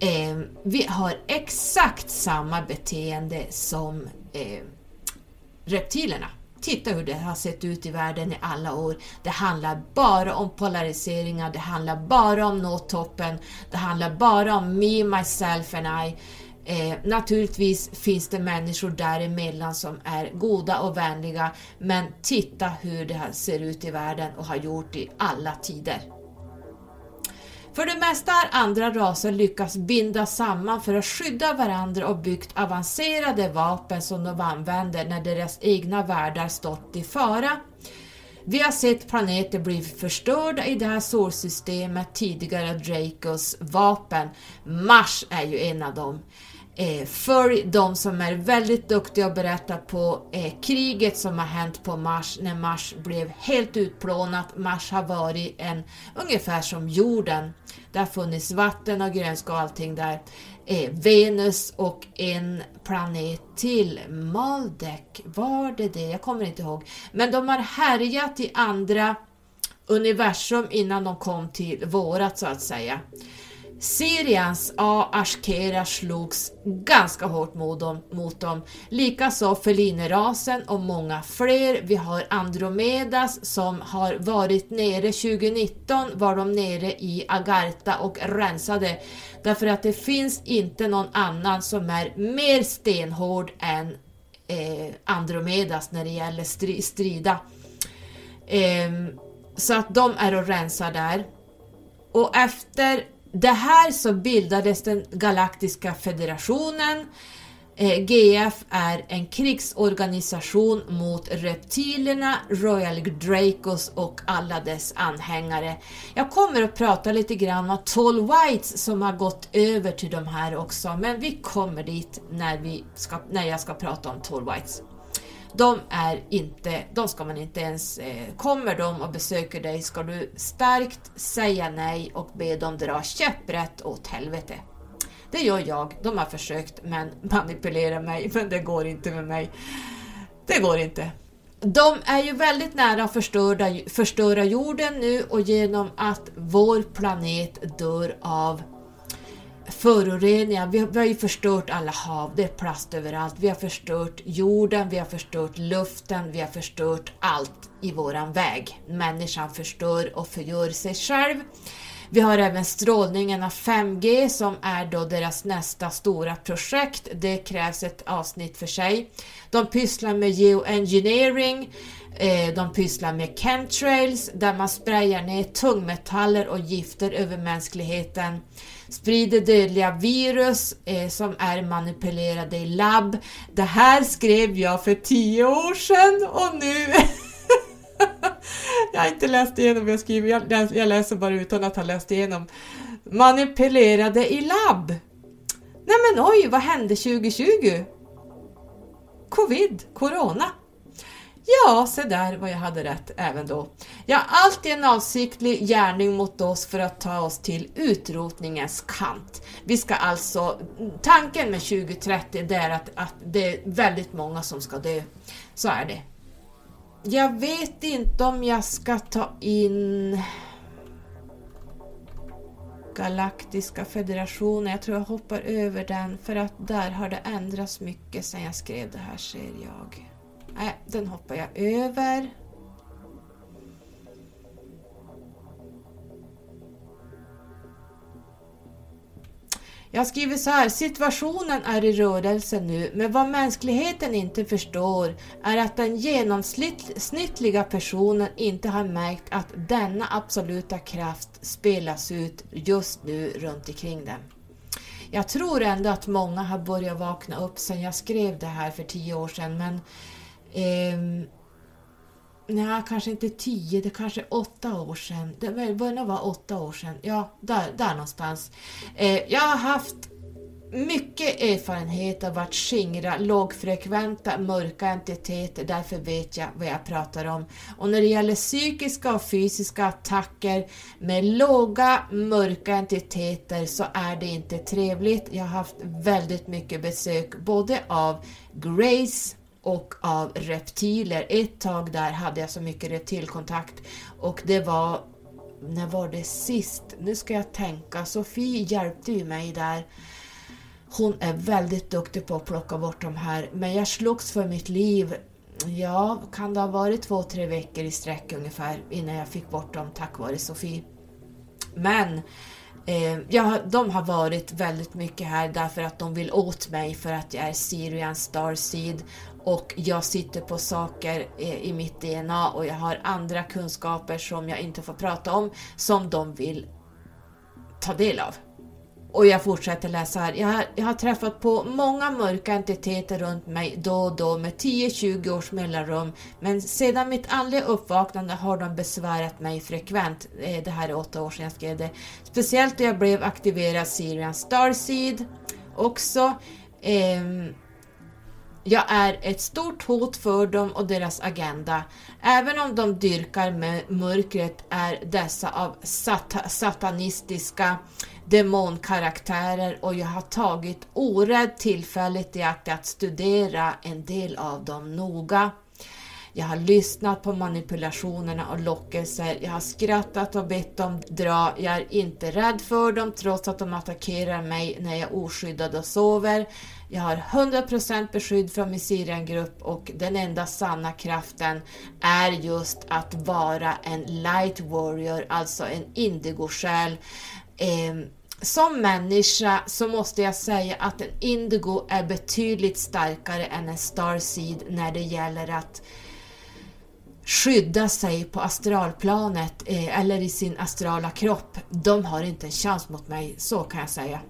Eh, vi har exakt samma beteende som eh, reptilerna. Titta hur det har sett ut i världen i alla år. Det handlar bara om polariseringar, det handlar bara om nå toppen, det handlar bara om me, myself and I. Eh, naturligtvis finns det människor däremellan som är goda och vänliga, men titta hur det ser ut i världen och har gjort i alla tider. För det mesta har andra raser lyckats binda samman för att skydda varandra och byggt avancerade vapen som de använder när deras egna världar stått i fara. Vi har sett planeter bli förstörda i det här solsystemet tidigare Dracos vapen. Mars är ju en av dem. Eh, de som är väldigt duktiga och berätta på eh, kriget som har hänt på Mars när Mars blev helt utplånat. Mars har varit en, ungefär som jorden. Det har funnits vatten och grönska och allting där. Eh, Venus och en planet till, Maldek, var det det? Jag kommer inte ihåg. Men de har härjat i andra universum innan de kom till vårat så att säga. Syrians A. Ashkera slogs ganska hårt mot dem, mot dem. likaså Felinerasen och många fler. Vi har Andromedas som har varit nere 2019 var de nere i Agartha och rensade därför att det finns inte någon annan som är mer stenhård än eh, Andromedas när det gäller stri strida. Eh, så att de är och rensar där. Och efter det här så bildades den galaktiska federationen. Eh, GF är en krigsorganisation mot reptilerna, Royal Dracos och alla dess anhängare. Jag kommer att prata lite grann om Tall Whites som har gått över till de här också, men vi kommer dit när, vi ska, när jag ska prata om Tall Whites de är inte, de ska man inte ens, eh, kommer de och besöker dig ska du starkt säga nej och be dem dra käpprätt åt helvete. Det gör jag, de har försökt men manipulera mig, (laughs) men det går inte med mig. Det går inte. De är ju väldigt nära att förstöra, förstöra jorden nu och genom att vår planet dör av föroreningar. Vi har, vi har ju förstört alla hav, det är plast överallt. Vi har förstört jorden, vi har förstört luften, vi har förstört allt i våran väg. Människan förstör och förgör sig själv. Vi har även strålningen av 5G som är då deras nästa stora projekt. Det krävs ett avsnitt för sig. De pysslar med geoengineering, eh, de pysslar med chemtrails där man sprayar ner tungmetaller och gifter över mänskligheten sprider dödliga virus eh, som är manipulerade i labb. Det här skrev jag för tio år sedan och nu (laughs) jag har inte läst igenom vad jag skriver, jag, jag läser bara utan att ha läst igenom. Manipulerade i labb. Nej men oj, vad hände 2020? Covid, Corona. Ja, se där vad jag hade rätt även då. Ja, allt är en avsiktlig gärning mot oss för att ta oss till utrotningens kant. Vi ska alltså, tanken med 2030 det är att, att det är väldigt många som ska dö. Så är det. Jag vet inte om jag ska ta in... Galaktiska federationen. Jag tror jag hoppar över den för att där har det ändrats mycket sedan jag skrev det här ser jag. Nej, den hoppar jag över. Jag skriver så här, situationen är i rörelse nu, men vad mänskligheten inte förstår är att den genomsnittliga personen inte har märkt att denna absoluta kraft spelas ut just nu runt omkring dem. Jag tror ändå att många har börjat vakna upp sedan jag skrev det här för tio år sedan, men eh, Nej, kanske inte tio, det kanske är åtta år sedan. Det bör nog vara åtta år sedan. Ja, där, där någonstans. Eh, jag har haft mycket erfarenhet av att skingra lågfrekventa mörka entiteter, därför vet jag vad jag pratar om. Och när det gäller psykiska och fysiska attacker med låga mörka entiteter så är det inte trevligt. Jag har haft väldigt mycket besök både av Grace och av reptiler. Ett tag där hade jag så mycket reptilkontakt och det var, när var det sist? Nu ska jag tänka, Sofie hjälpte ju mig där. Hon är väldigt duktig på att plocka bort de här, men jag slogs för mitt liv. Ja, kan det ha varit två, tre veckor i sträck ungefär innan jag fick bort dem tack vare Sofie. Men eh, ja, de har varit väldigt mycket här därför att de vill åt mig för att jag är Syrian Starseed och jag sitter på saker eh, i mitt DNA och jag har andra kunskaper som jag inte får prata om som de vill ta del av. Och jag fortsätter läsa här. Jag har, jag har träffat på många mörka entiteter runt mig då och då med 10-20 års mellanrum. Men sedan mitt andliga uppvaknande har de besvärat mig frekvent. Eh, det här är åtta år sedan jag skrev det. Speciellt då jag blev aktiverad Syrian Starseed också. Ehm, jag är ett stort hot för dem och deras agenda. Även om de dyrkar med mörkret är dessa av sat satanistiska demonkaraktärer och jag har tagit orädd tillfället i akt att studera en del av dem noga. Jag har lyssnat på manipulationerna och lockelser. Jag har skrattat och bett dem dra. Jag är inte rädd för dem trots att de attackerar mig när jag är oskyddad och sover. Jag har 100% beskydd från min Siriangrupp och den enda sanna kraften är just att vara en light warrior, alltså en indigosjäl. Eh, som människa så måste jag säga att en indigo är betydligt starkare än en starseed när det gäller att skydda sig på astralplanet eh, eller i sin astrala kropp. De har inte en chans mot mig, så kan jag säga.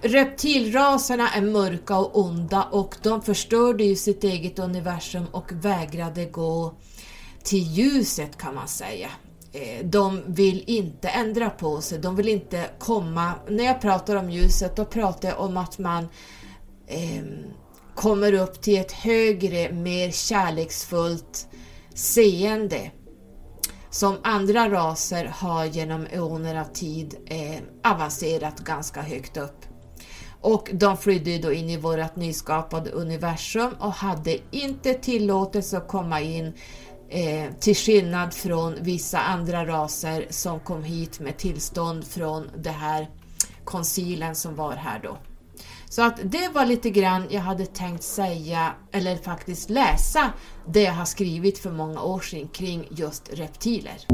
Reptilraserna är mörka och onda och de förstörde ju sitt eget universum och vägrade gå till ljuset kan man säga. Eh, de vill inte ändra på sig, de vill inte komma... När jag pratar om ljuset, då pratar jag om att man eh, kommer upp till ett högre, mer kärleksfullt seende som andra raser har genom eoner av tid eh, avancerat ganska högt upp. Och de flydde då in i vårt nyskapade universum och hade inte tillåtelse att komma in eh, till skillnad från vissa andra raser som kom hit med tillstånd från det här koncilen som var här då. Så att det var lite grann jag hade tänkt säga, eller faktiskt läsa, det jag har skrivit för många år sedan kring just reptiler.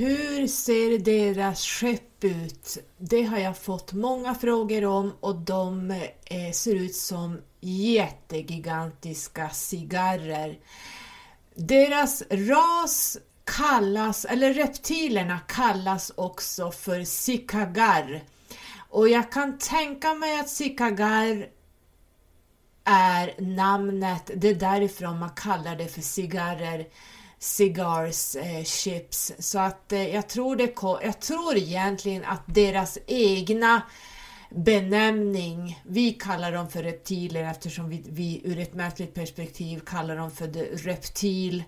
Hur ser deras skepp ut? Det har jag fått många frågor om och de eh, ser ut som jättegigantiska cigarrer. Deras ras kallas, eller reptilerna kallas också för sikagar. Och jag kan tänka mig att sikagar är namnet, det är därifrån man kallar det för cigarrer cigars eh, chips. Så att eh, jag, tror det, jag tror egentligen att deras egna benämning, vi kallar dem för reptiler eftersom vi, vi ur ett mänskligt perspektiv kallar dem för reptil,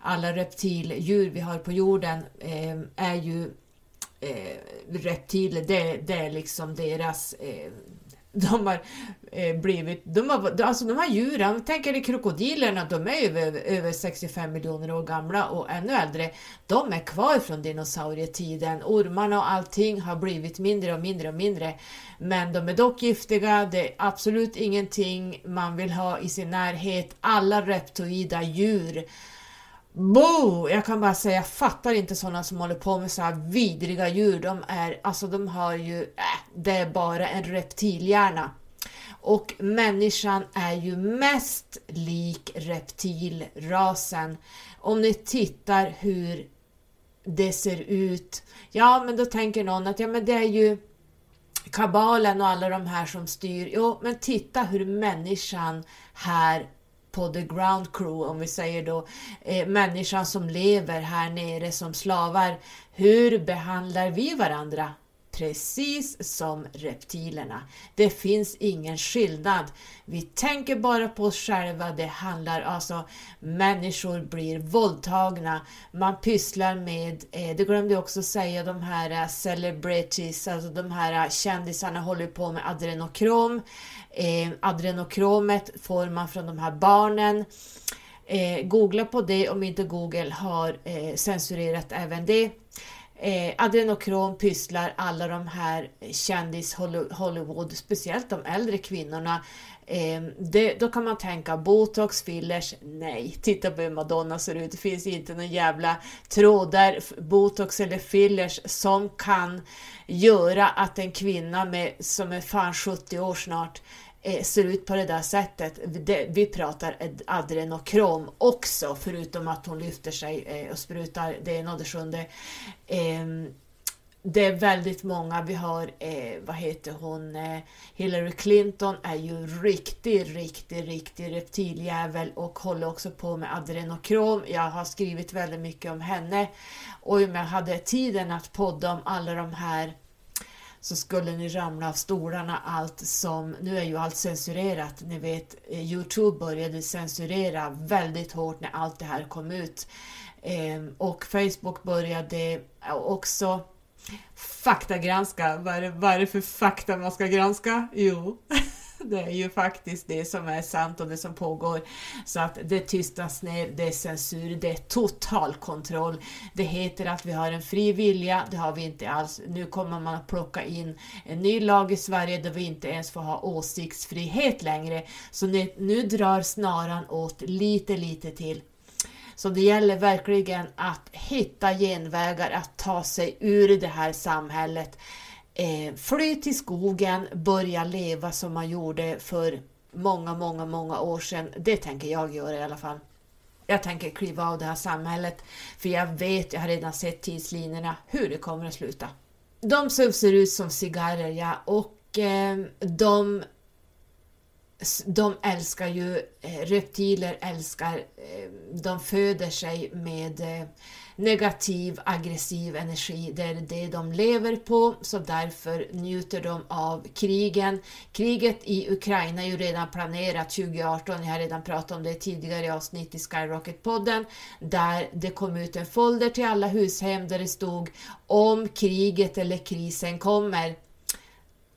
alla reptildjur vi har på jorden eh, är ju eh, reptiler. Det, det är liksom deras eh, de har eh, blivit, de har, alltså de här djuren, tänk er krokodilerna, de är över, över 65 miljoner år gamla och ännu äldre. De är kvar från dinosaurietiden. Ormarna och allting har blivit mindre och mindre och mindre. Men de är dock giftiga, det är absolut ingenting man vill ha i sin närhet. Alla reptoida djur Bo! Jag kan bara säga, jag fattar inte sådana som håller på med så här vidriga djur. De är, alltså de har ju, äh, det är bara en reptilhjärna. Och människan är ju mest lik reptilrasen. Om ni tittar hur det ser ut. Ja, men då tänker någon att ja, men det är ju kabalen och alla de här som styr. Jo, men titta hur människan här på the ground crew, om vi säger då, eh, människan som lever här nere som slavar. Hur behandlar vi varandra? Precis som reptilerna. Det finns ingen skillnad. Vi tänker bara på oss själva. Det handlar alltså människor blir våldtagna. Man pysslar med, eh, det glömde jag också säga, de här eh, celebrities, alltså de här eh, kändisarna håller på med adrenokrom. Eh, adrenokromet får man från de här barnen. Eh, googla på det om inte Google har eh, censurerat även det. Eh, adrenokrom pysslar alla de här kändis Hollywood, speciellt de äldre kvinnorna. Eh, det, då kan man tänka botox, fillers, nej. Titta på hur Madonna ser ut. Det finns inte någon jävla trådar, botox eller fillers som kan göra att en kvinna med, som är fan 70 år snart Eh, ser ut på det där sättet. Vi pratar adrenokrom också, förutom att hon lyfter sig eh, och sprutar det ena och det sjunde. Ehm, det är väldigt många, vi har, eh, vad heter hon, Hillary Clinton är ju riktig, riktig, riktig reptiljävel och håller också på med adrenokrom. Jag har skrivit väldigt mycket om henne och om jag hade tiden att podda om alla de här så skulle ni ramla av stolarna allt som, nu är ju allt censurerat, ni vet eh, Youtube började censurera väldigt hårt när allt det här kom ut. Ehm, och Facebook började också faktagranska. Vad är, det, vad är det för fakta man ska granska? Jo, (laughs) (laughs) det är ju faktiskt det som är sant och det som pågår. Så att det tystas ner, det är censur, det är total kontroll. Det heter att vi har en fri vilja, det har vi inte alls. Nu kommer man att plocka in en ny lag i Sverige där vi inte ens får ha åsiktsfrihet längre. Så nu, nu drar snaran åt lite, lite till. Så det gäller verkligen att hitta genvägar att ta sig ur det här samhället. Eh, fly till skogen, börja leva som man gjorde för många, många, många år sedan. Det tänker jag göra i alla fall. Jag tänker kliva av det här samhället, för jag vet, jag har redan sett tidslinjerna, hur det kommer att sluta. De som ser ut som cigarrer, ja, och eh, de de älskar ju, eh, reptiler älskar, eh, de föder sig med eh, negativ, aggressiv energi. Det är det de lever på, så därför njuter de av krigen. Kriget i Ukraina är ju redan planerat 2018, jag har redan pratat om det tidigare i avsnitt i Skyrocket-podden, där det kom ut en folder till alla hushem där det stod om kriget eller krisen kommer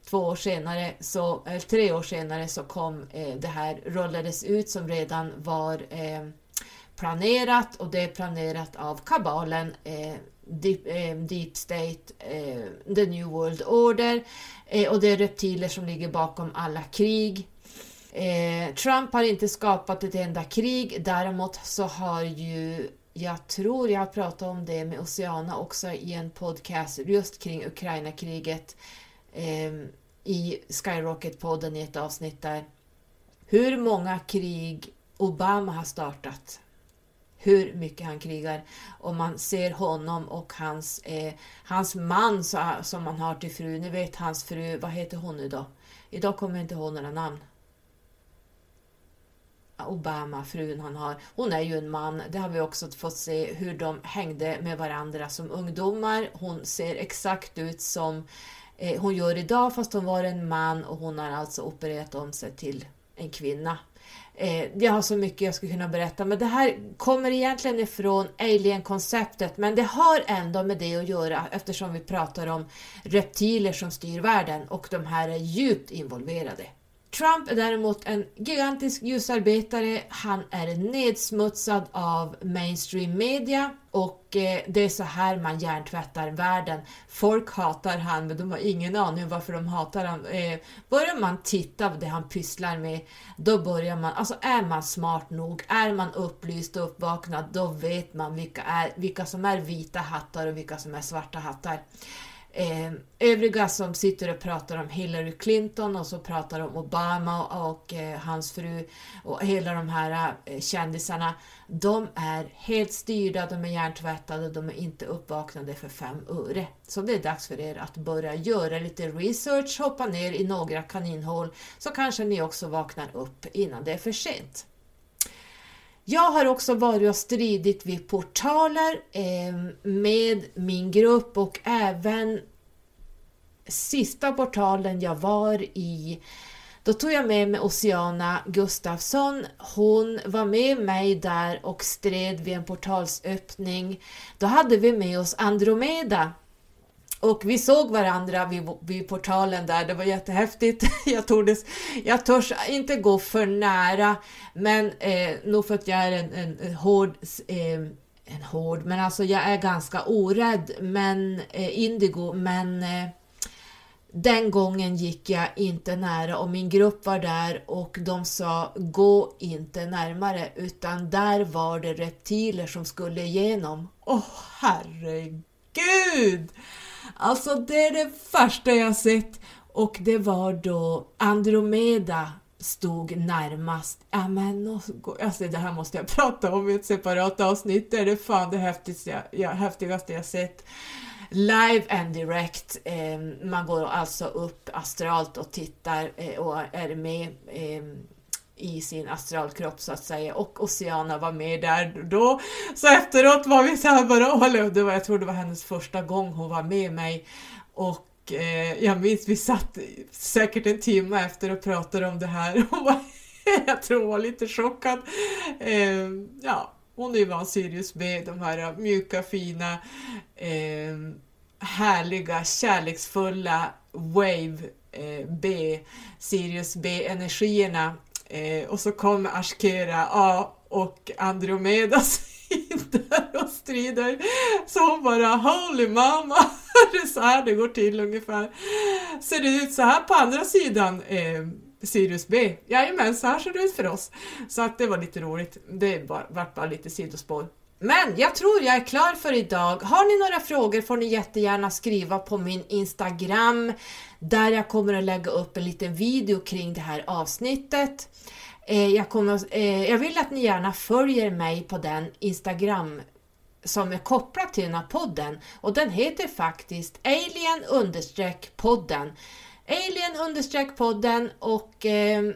två år senare, så, eller tre år senare så kom eh, det här, rullades ut som redan var eh, planerat och det är planerat av kabalen eh, Deep, eh, Deep, State, eh, The New World Order eh, och det är reptiler som ligger bakom alla krig. Eh, Trump har inte skapat ett enda krig, däremot så har ju jag tror jag har pratat om det med Oceana också i en podcast just kring Ukraina-kriget eh, i Skyrocket-podden i ett avsnitt där. Hur många krig Obama har startat. Hur mycket han krigar. Och man ser honom och hans, eh, hans man så, som han har till fru. Ni vet hans fru, vad heter hon nu då? Idag kommer jag inte ihåg några namn. Obama, frun han har, hon är ju en man. Det har vi också fått se hur de hängde med varandra som ungdomar. Hon ser exakt ut som Eh, hon gör idag fast hon var en man och hon har alltså opererat om sig till en kvinna. Eh, jag har så mycket jag skulle kunna berätta, men det här kommer egentligen ifrån alien-konceptet, men det har ändå med det att göra eftersom vi pratar om reptiler som styr världen och de här är djupt involverade. Trump är däremot en gigantisk ljusarbetare. Han är nedsmutsad av mainstream media och eh, det är så här man hjärntvättar världen. Folk hatar han men de har ingen aning varför de hatar han. Eh, börjar man titta på det han pysslar med, då börjar man, alltså är man smart nog, är man upplyst och uppvaknad, då vet man vilka, är, vilka som är vita hattar och vilka som är svarta hattar. Eh, övriga som sitter och pratar om Hillary Clinton och så pratar om Obama och, och eh, hans fru och hela de här eh, kändisarna, de är helt styrda, de är hjärntvättade, de är inte uppvaknade för fem öre. Så det är dags för er att börja göra lite research, hoppa ner i några kaninhål så kanske ni också vaknar upp innan det är för sent. Jag har också varit och stridit vid portaler eh, med min grupp och även sista portalen jag var i då tog jag med mig Oceana Gustafsson. Hon var med mig där och stred vid en portalsöppning. Då hade vi med oss Andromeda och vi såg varandra vid, vid portalen där, det var jättehäftigt. (laughs) Jag, tordes, jag törs inte gå för nära, men eh, nog för att jag är en, en, en hård eh, en hård, men alltså jag är ganska orädd, men eh, indigo, men eh, den gången gick jag inte nära och min grupp var där och de sa gå inte närmare utan där var det reptiler som skulle igenom. Åh oh, herregud! Alltså det är det första jag sett och det var då Andromeda stod närmast. Ja men alltså det här måste jag prata om i ett separat avsnitt. Det är det fan det häftigaste jag, häftigaste jag sett. Live and direct. Ehm, man går alltså upp astralt och tittar eh, och är med ehm, i sin astralkropp så att säga och Oceana var med där då. Så efteråt var vi så här bara, åh, det var, jag tror det var hennes första gång hon var med mig och eh, jag minns vi satt säkert en timme efter och pratade om det här och var, jag tror hon var lite chockad. Eh, ja, hon är ju van Sirius B, de här mjuka, fina, eh, härliga, kärleksfulla Wave eh, B, Sirius B-energierna Eh, och så kommer Ashkera ja, och Andromedas (laughs) in där och strider. Så hon bara Holy mamma! (laughs) det är så här det går till ungefär. Ser det ut så här på andra sidan eh, Sirius B? Jajamän, så här ser det ut för oss. Så att det var lite roligt. Det var bara, bara lite sidospår. Men jag tror jag är klar för idag. Har ni några frågor får ni jättegärna skriva på min Instagram där jag kommer att lägga upp en liten video kring det här avsnittet. Eh, jag, kommer, eh, jag vill att ni gärna följer mig på den Instagram som är kopplad till den här podden och den heter faktiskt alien podden. Alien podden och eh,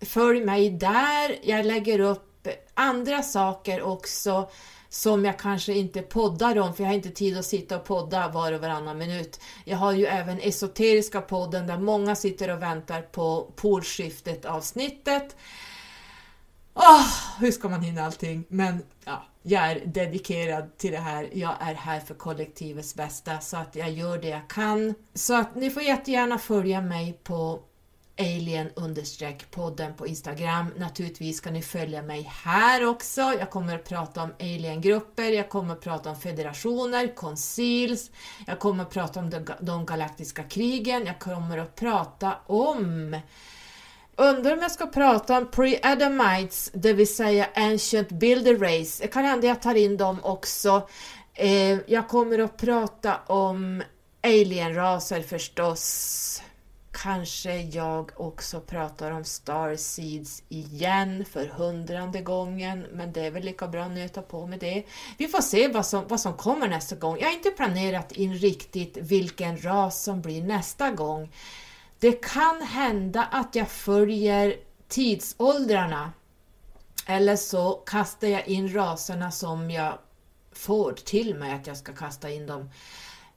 följ mig där. Jag lägger upp andra saker också som jag kanske inte poddar om för jag har inte tid att sitta och podda var och varannan minut. Jag har ju även Esoteriska podden där många sitter och väntar på polskiftet avsnittet. Oh, hur ska man hinna allting? Men ja, jag är dedikerad till det här. Jag är här för kollektivets bästa så att jag gör det jag kan. Så att ni får jättegärna följa mig på alien-podden på Instagram. Naturligtvis ska ni följa mig här också. Jag kommer att prata om aliengrupper, jag kommer att prata om federationer, conceals, jag kommer att prata om de, de galaktiska krigen, jag kommer att prata om Undrar om jag ska prata om pre-Adamites, det vill säga Ancient Builder Race. Det kan hända jag tar in dem också. Eh, jag kommer att prata om alienraser förstås kanske jag också pratar om Star Seeds igen för hundrade gången, men det är väl lika bra att nöta på med det. Vi får se vad som, vad som kommer nästa gång. Jag har inte planerat in riktigt vilken ras som blir nästa gång. Det kan hända att jag följer tidsåldrarna eller så kastar jag in raserna som jag får till mig att jag ska kasta in dem.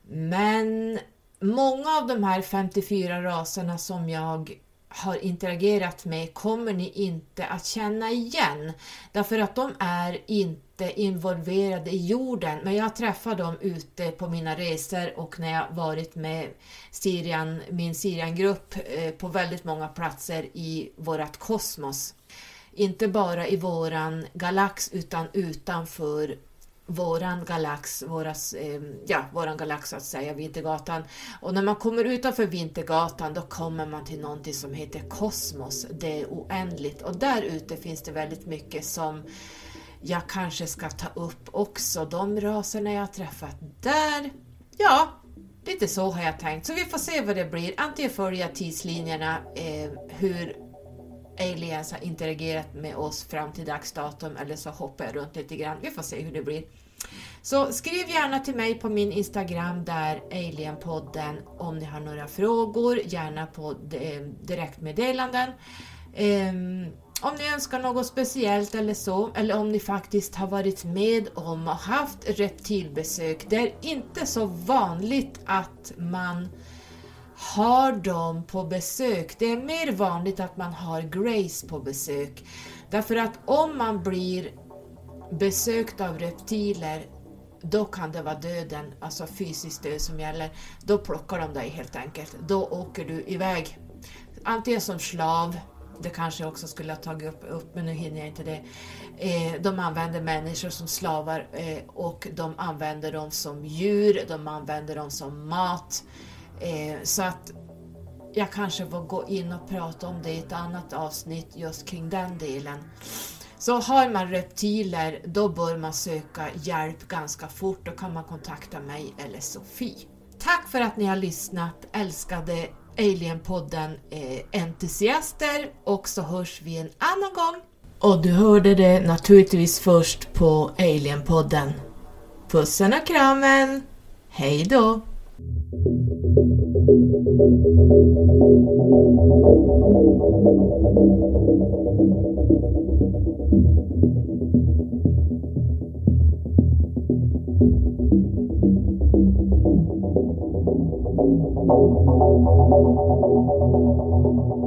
Men många av de här 54 raserna som jag har interagerat med kommer ni inte att känna igen. Därför att de är inte involverade i jorden. Men jag träffar dem ute på mina resor och när jag varit med Sirian, min Siriangrupp eh, på väldigt många platser i vårt kosmos. Inte bara i våran galax utan utanför våran galax, våras, eh, ja, våran galax så att säga, Vintergatan. Och när man kommer utanför Vintergatan då kommer man till någonting som heter kosmos. Det är oändligt och där ute finns det väldigt mycket som jag kanske ska ta upp också. De raserna jag har träffat där, ja, lite så har jag tänkt. Så vi får se vad det blir. Antingen följa tidslinjerna, eh, hur aliens har interagerat med oss fram till dags datum eller så hoppar jag runt lite grann. Vi får se hur det blir. Så skriv gärna till mig på min Instagram där Alienpodden om ni har några frågor, gärna på eh, direktmeddelanden. Ehm, om ni önskar något speciellt eller så, eller om ni faktiskt har varit med om och haft reptilbesök. Det är inte så vanligt att man har dem på besök. Det är mer vanligt att man har Grace på besök. Därför att om man blir besökt av reptiler då kan det vara döden, alltså fysisk död som gäller. Då plockar de dig helt enkelt. Då åker du iväg. Antingen som slav, det kanske jag också skulle ha tagit upp, upp men nu hinner jag inte det. Eh, de använder människor som slavar eh, och de använder dem som djur, de använder dem som mat. Eh, så att jag kanske får gå in och prata om det i ett annat avsnitt just kring den delen. Så har man reptiler, då bör man söka hjälp ganska fort. Då kan man kontakta mig eller Sofie. Tack för att ni har lyssnat, älskade Alienpodden eh, entusiaster och så hörs vi en annan gång. Och du hörde det naturligtvis först på Alienpodden. Pussen och kramen! Hej då! Thank you.